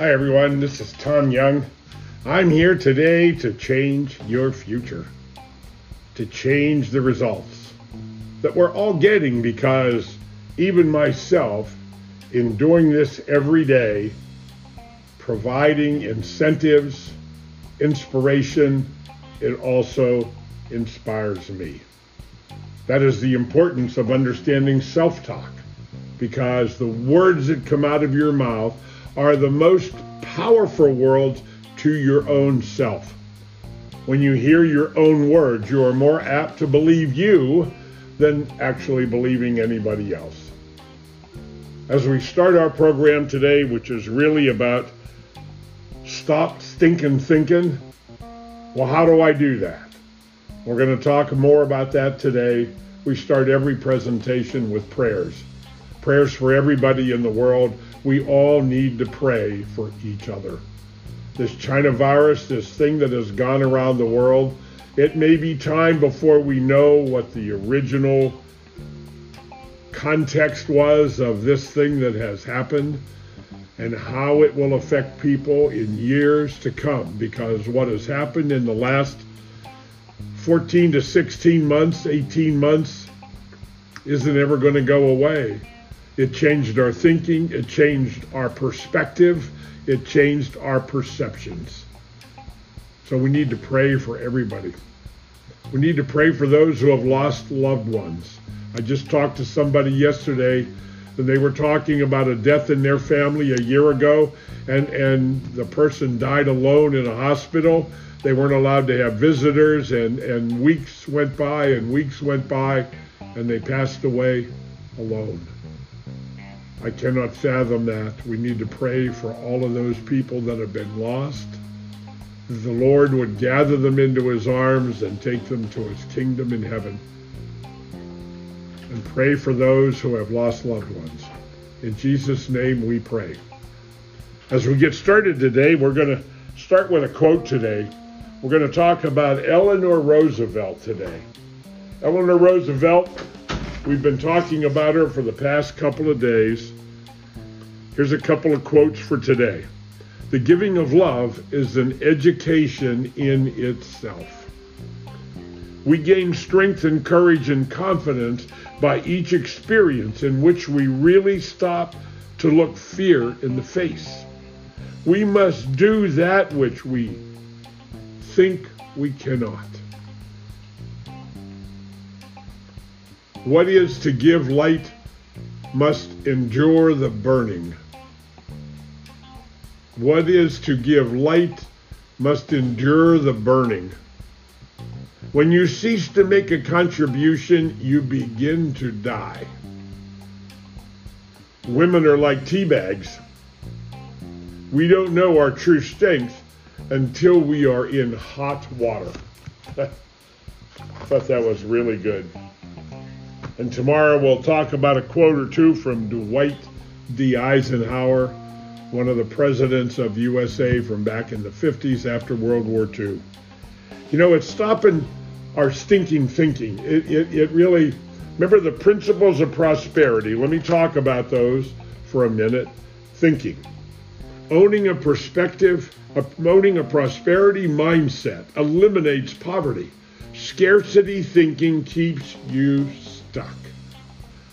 Hi, everyone. This is Tom Young. I'm here today to change your future, to change the results that we're all getting because even myself, in doing this every day, providing incentives, inspiration, it also inspires me. That is the importance of understanding self talk because the words that come out of your mouth are the most powerful words to your own self. When you hear your own words, you are more apt to believe you than actually believing anybody else. As we start our program today, which is really about stop stinking thinking, well, how do I do that? We're going to talk more about that today. We start every presentation with prayers. Prayers for everybody in the world. We all need to pray for each other. This China virus, this thing that has gone around the world, it may be time before we know what the original context was of this thing that has happened and how it will affect people in years to come because what has happened in the last 14 to 16 months, 18 months, isn't ever going to go away. It changed our thinking, it changed our perspective, it changed our perceptions. So we need to pray for everybody. We need to pray for those who have lost loved ones. I just talked to somebody yesterday and they were talking about a death in their family a year ago and and the person died alone in a hospital they weren't allowed to have visitors, and, and weeks went by and weeks went by, and they passed away alone. I cannot fathom that. We need to pray for all of those people that have been lost. The Lord would gather them into his arms and take them to his kingdom in heaven. And pray for those who have lost loved ones. In Jesus' name we pray. As we get started today, we're going to start with a quote today we're going to talk about Eleanor Roosevelt today. Eleanor Roosevelt, we've been talking about her for the past couple of days. Here's a couple of quotes for today. The giving of love is an education in itself. We gain strength and courage and confidence by each experience in which we really stop to look fear in the face. We must do that which we think we cannot. What is to give light must endure the burning. What is to give light must endure the burning. When you cease to make a contribution, you begin to die. Women are like tea bags. We don't know our true strength until we are in hot water. I thought that was really good. And tomorrow we'll talk about a quote or two from Dwight D. Eisenhower, one of the presidents of USA from back in the 50s after World War II. You know, it's stopping our stinking thinking. It, it, it really, remember the principles of prosperity. Let me talk about those for a minute. Thinking, owning a perspective Promoting a prosperity mindset eliminates poverty. Scarcity thinking keeps you stuck.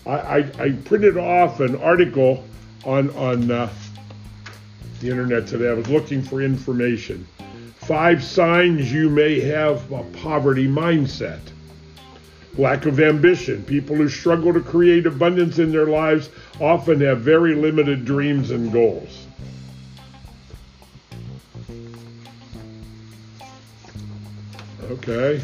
I, I, I printed off an article on, on uh, the internet today. I was looking for information. Five signs you may have a poverty mindset. Lack of ambition. People who struggle to create abundance in their lives often have very limited dreams and goals. Okay.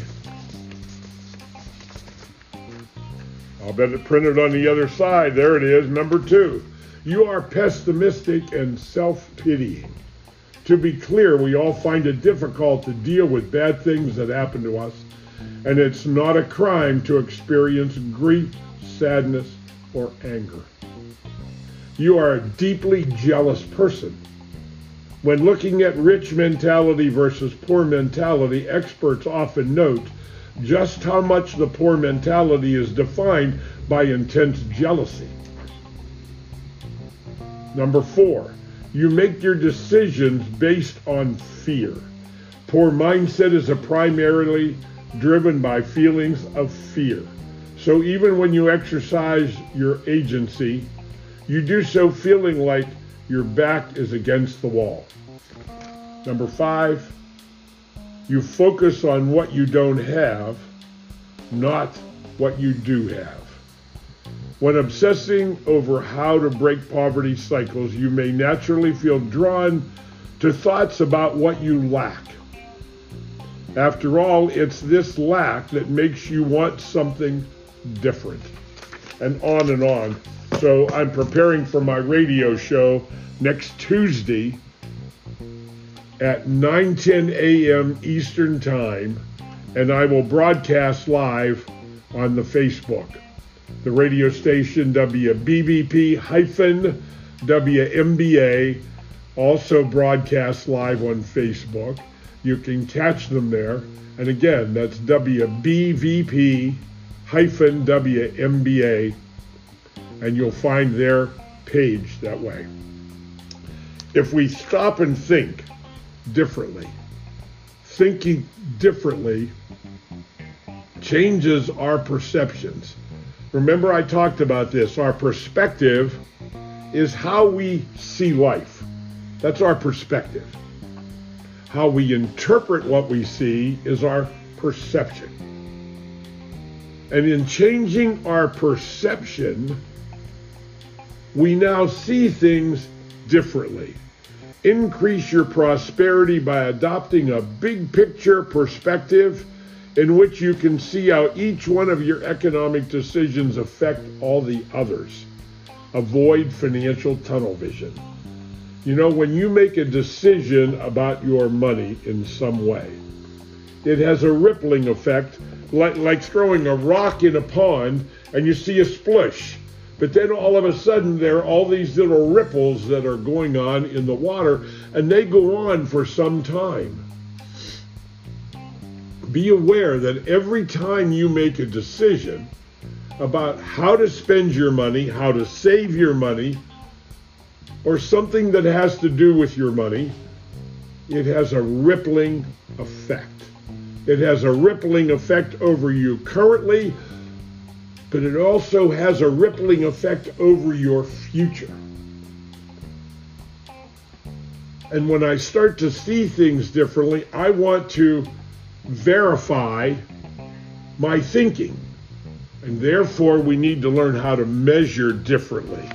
I'll bet it printed on the other side. There it is, number two. You are pessimistic and self pitying. To be clear, we all find it difficult to deal with bad things that happen to us, and it's not a crime to experience grief, sadness, or anger. You are a deeply jealous person when looking at rich mentality versus poor mentality, experts often note just how much the poor mentality is defined by intense jealousy. Number four, you make your decisions based on fear. Poor mindset is primarily driven by feelings of fear. So even when you exercise your agency, you do so feeling like your back is against the wall. Number five, you focus on what you don't have, not what you do have. When obsessing over how to break poverty cycles, you may naturally feel drawn to thoughts about what you lack. After all, it's this lack that makes you want something different. And on and on. So I'm preparing for my radio show next Tuesday at 9:10 a.m. Eastern Time, and I will broadcast live on the Facebook. The radio station WBVP hyphen WMBA also broadcasts live on Facebook. You can catch them there. And again, that's WBVP hyphen WMBA, and you'll find their page that way. If we stop and think differently, thinking differently changes our perceptions. Remember, I talked about this. Our perspective is how we see life. That's our perspective. How we interpret what we see is our perception. And in changing our perception, we now see things differently. Increase your prosperity by adopting a big picture perspective in which you can see how each one of your economic decisions affect all the others. Avoid financial tunnel vision. You know, when you make a decision about your money in some way, it has a rippling effect, like, like throwing a rock in a pond and you see a splish. But then all of a sudden, there are all these little ripples that are going on in the water, and they go on for some time be aware that every time you make a decision about how to spend your money, how to save your money, or something that has to do with your money, it has a rippling effect. It has a rippling effect over you currently, but it also has a rippling effect over your future. And when I start to see things differently, I want to verify my thinking. And therefore, we need to learn how to measure differently.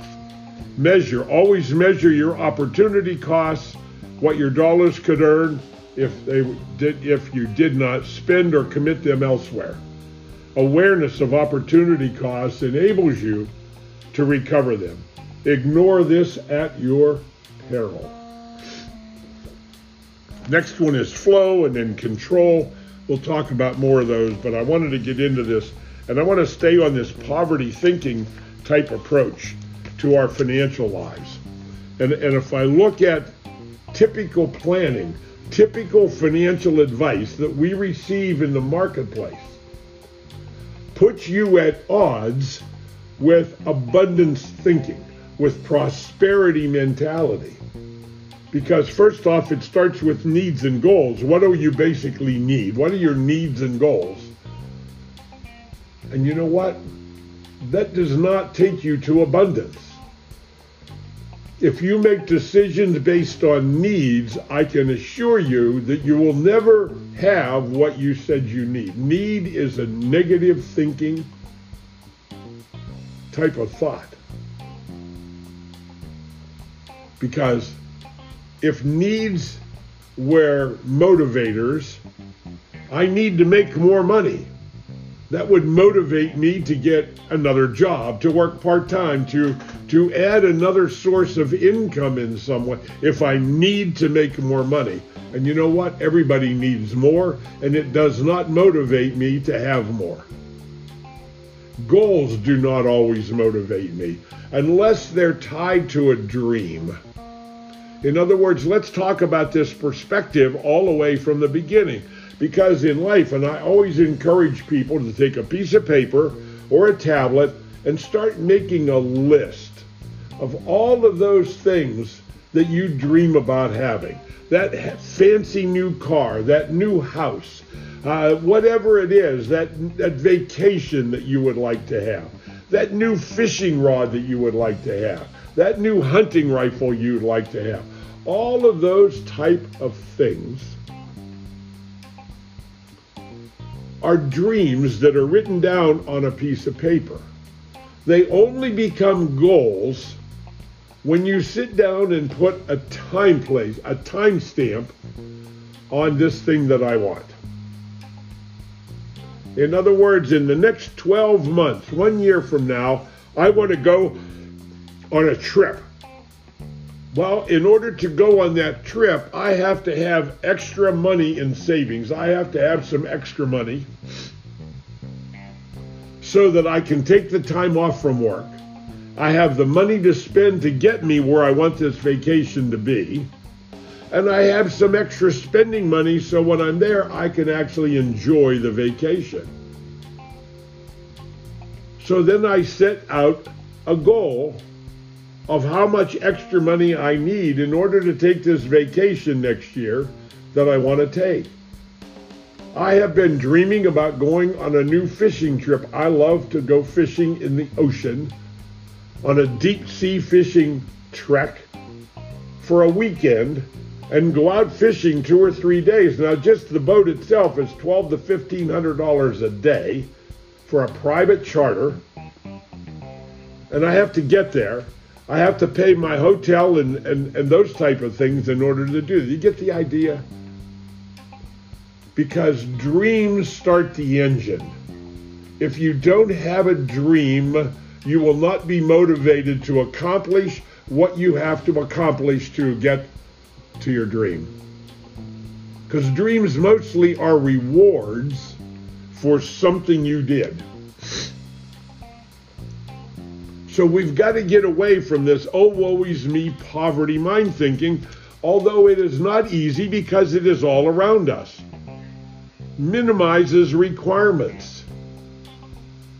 Measure, always measure your opportunity costs, what your dollars could earn if they did if you did not spend or commit them elsewhere. Awareness of opportunity costs enables you to recover them. Ignore this at your peril. Next one is flow and then control. We'll talk about more of those, but I wanted to get into this and I want to stay on this poverty thinking type approach to our financial lives. And, and if I look at typical planning, typical financial advice that we receive in the marketplace, puts you at odds with abundance thinking, with prosperity mentality. Because first off, it starts with needs and goals. What do you basically need? What are your needs and goals? And you know what? That does not take you to abundance. If you make decisions based on needs, I can assure you that you will never have what you said you need. Need is a negative thinking type of thought. Because if needs were motivators, I need to make more money. That would motivate me to get another job, to work part time, to to add another source of income in some way if I need to make more money. And you know what? Everybody needs more, and it does not motivate me to have more. Goals do not always motivate me unless they're tied to a dream. In other words, let's talk about this perspective all the way from the beginning. Because in life, and I always encourage people to take a piece of paper or a tablet and start making a list of all of those things that you dream about having, that fancy new car, that new house, uh, whatever it is, that, that vacation that you would like to have, that new fishing rod that you would like to have, that new hunting rifle you'd like to have, all of those type of things are dreams that are written down on a piece of paper. They only become goals when you sit down and put a time place, a time stamp on this thing that I want. In other words, in the next 12 months, one year from now, I want to go on a trip. Well, in order to go on that trip, I have to have extra money in savings. I have to have some extra money so that I can take the time off from work. I have the money to spend to get me where I want this vacation to be. And I have some extra spending money so when I'm there, I can actually enjoy the vacation. So then I set out a goal of how much extra money I need in order to take this vacation next year that I want to take. I have been dreaming about going on a new fishing trip. I love to go fishing in the ocean on a deep sea fishing trek for a weekend and go out fishing two or three days. Now, just the boat itself is twelve to fifteen hundred dollars a day for a private charter, and I have to get there. I have to pay my hotel and, and, and those type of things in order to do. You get the idea? Because dreams start the engine. If you don't have a dream, you will not be motivated to accomplish what you have to accomplish to get to your dream. Because dreams mostly are rewards for something you did. So we've got to get away from this, oh, woe is me, poverty mind thinking, although it is not easy because it is all around us. Minimizes requirements.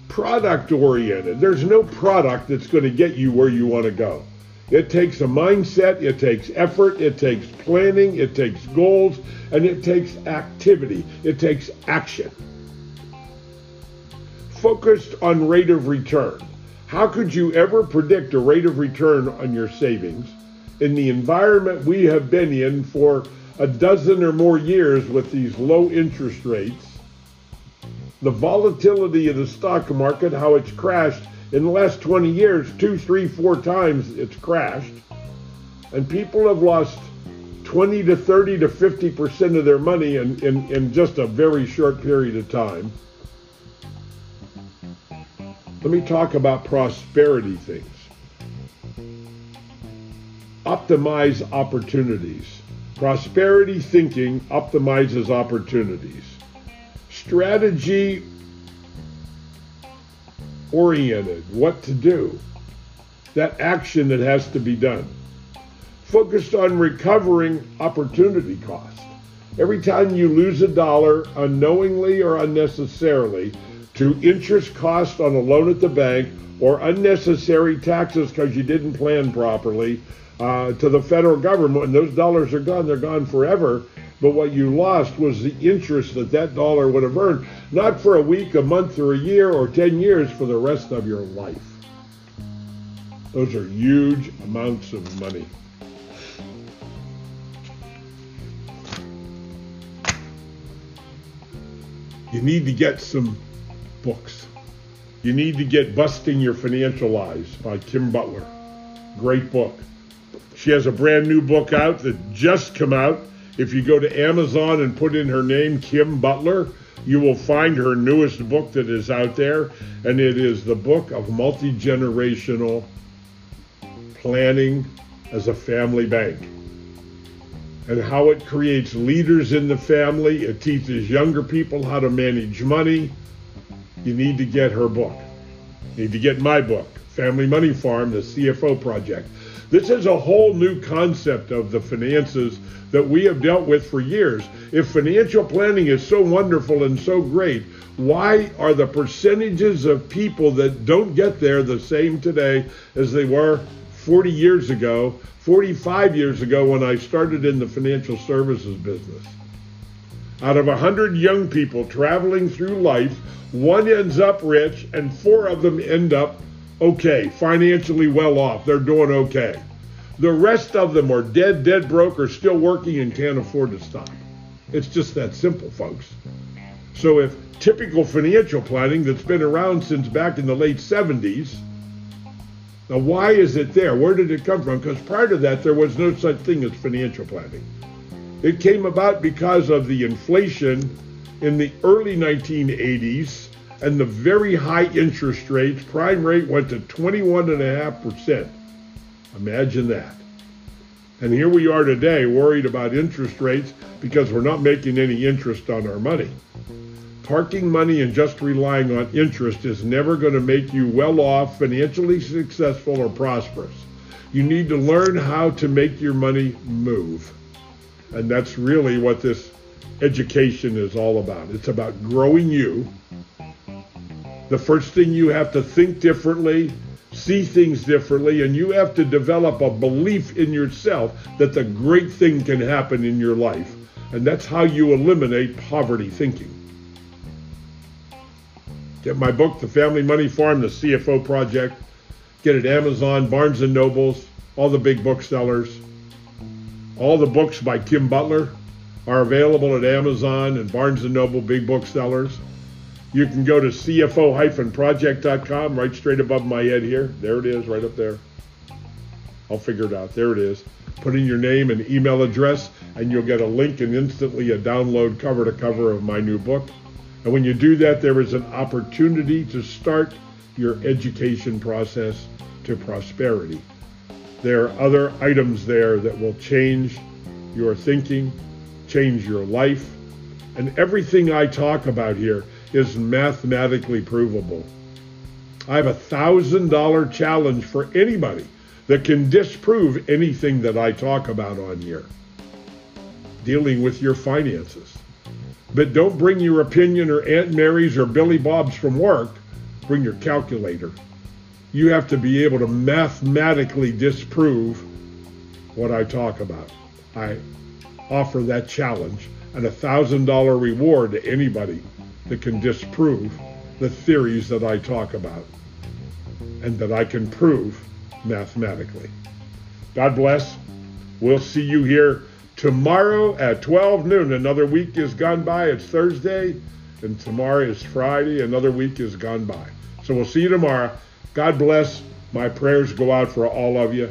Product oriented. There's no product that's going to get you where you want to go. It takes a mindset, it takes effort, it takes planning, it takes goals, and it takes activity. It takes action. Focused on rate of return. How could you ever predict a rate of return on your savings in the environment we have been in for a dozen or more years with these low interest rates? The volatility of the stock market, how it's crashed in the last 20 years, two, three, four times it's crashed. And people have lost 20 to 30 to 50% of their money in, in, in just a very short period of time. Let me talk about prosperity things. Optimize opportunities. Prosperity thinking optimizes opportunities. Strategy oriented, what to do. That action that has to be done. Focused on recovering opportunity cost. Every time you lose a dollar unknowingly or unnecessarily, to interest cost on a loan at the bank or unnecessary taxes because you didn't plan properly uh, to the federal government. And those dollars are gone, they're gone forever. But what you lost was the interest that that dollar would have earned, not for a week, a month, or a year, or 10 years, for the rest of your life. Those are huge amounts of money. You need to get some books. You need to get Busting Your Financial Lies by Kim Butler. Great book. She has a brand new book out that just come out. If you go to Amazon and put in her name, Kim Butler, you will find her newest book that is out there, and it is the book of multi generational planning as a family bank and how it creates leaders in the family. It teaches younger people how to manage money you need to get her book. You need to get my book, Family Money Farm, the CFO Project. This is a whole new concept of the finances that we have dealt with for years. If financial planning is so wonderful and so great, why are the percentages of people that don't get there the same today as they were 40 years ago, 45 years ago when I started in the financial services business. Out of 100 young people traveling through life, one ends up rich and four of them end up okay, financially well off. They're doing okay. The rest of them are dead, dead broke, or still working and can't afford to stop. It's just that simple, folks. So if typical financial planning that's been around since back in the late 70s, now why is it there? Where did it come from? Because prior to that, there was no such thing as financial planning. It came about because of the inflation in the early 1980s and the very high interest rates. Prime rate went to 21.5%. Imagine that. And here we are today worried about interest rates because we're not making any interest on our money. Parking money and just relying on interest is never going to make you well off, financially successful, or prosperous. You need to learn how to make your money move. And that's really what this education is all about. It's about growing you. The first thing you have to think differently, see things differently, and you have to develop a belief in yourself that the great thing can happen in your life. And that's how you eliminate poverty thinking. Get my book, The Family Money Farm, The CFO Project. Get it Amazon, Barnes & Nobles, all the big booksellers. All the books by Kim Butler are available at Amazon and Barnes & Noble big booksellers. You can go to cfo-project.com right straight above my head here. There it is, right up there. I'll figure it out. There it is. Put in your name and email address, and you'll get a link and instantly a download cover to cover of my new book. And when you do that, there is an opportunity to start your education process to prosperity. There are other items there that will change your thinking, change your life, and everything I talk about here is mathematically provable. I have a thousand dollar challenge for anybody that can disprove anything that I talk about on here dealing with your finances. But don't bring your opinion or Aunt Mary's or Billy Bob's from work. Bring your calculator you have to be able to mathematically disprove what I talk about. I offer that challenge and a thousand dollar reward to anybody that can disprove the theories that I talk about and that I can prove mathematically. God bless. We'll see you here tomorrow at 12 noon. Another week is gone by. It's Thursday, and tomorrow is Friday. Another week is gone by. So we'll see you tomorrow. God bless. My prayers go out for all of you.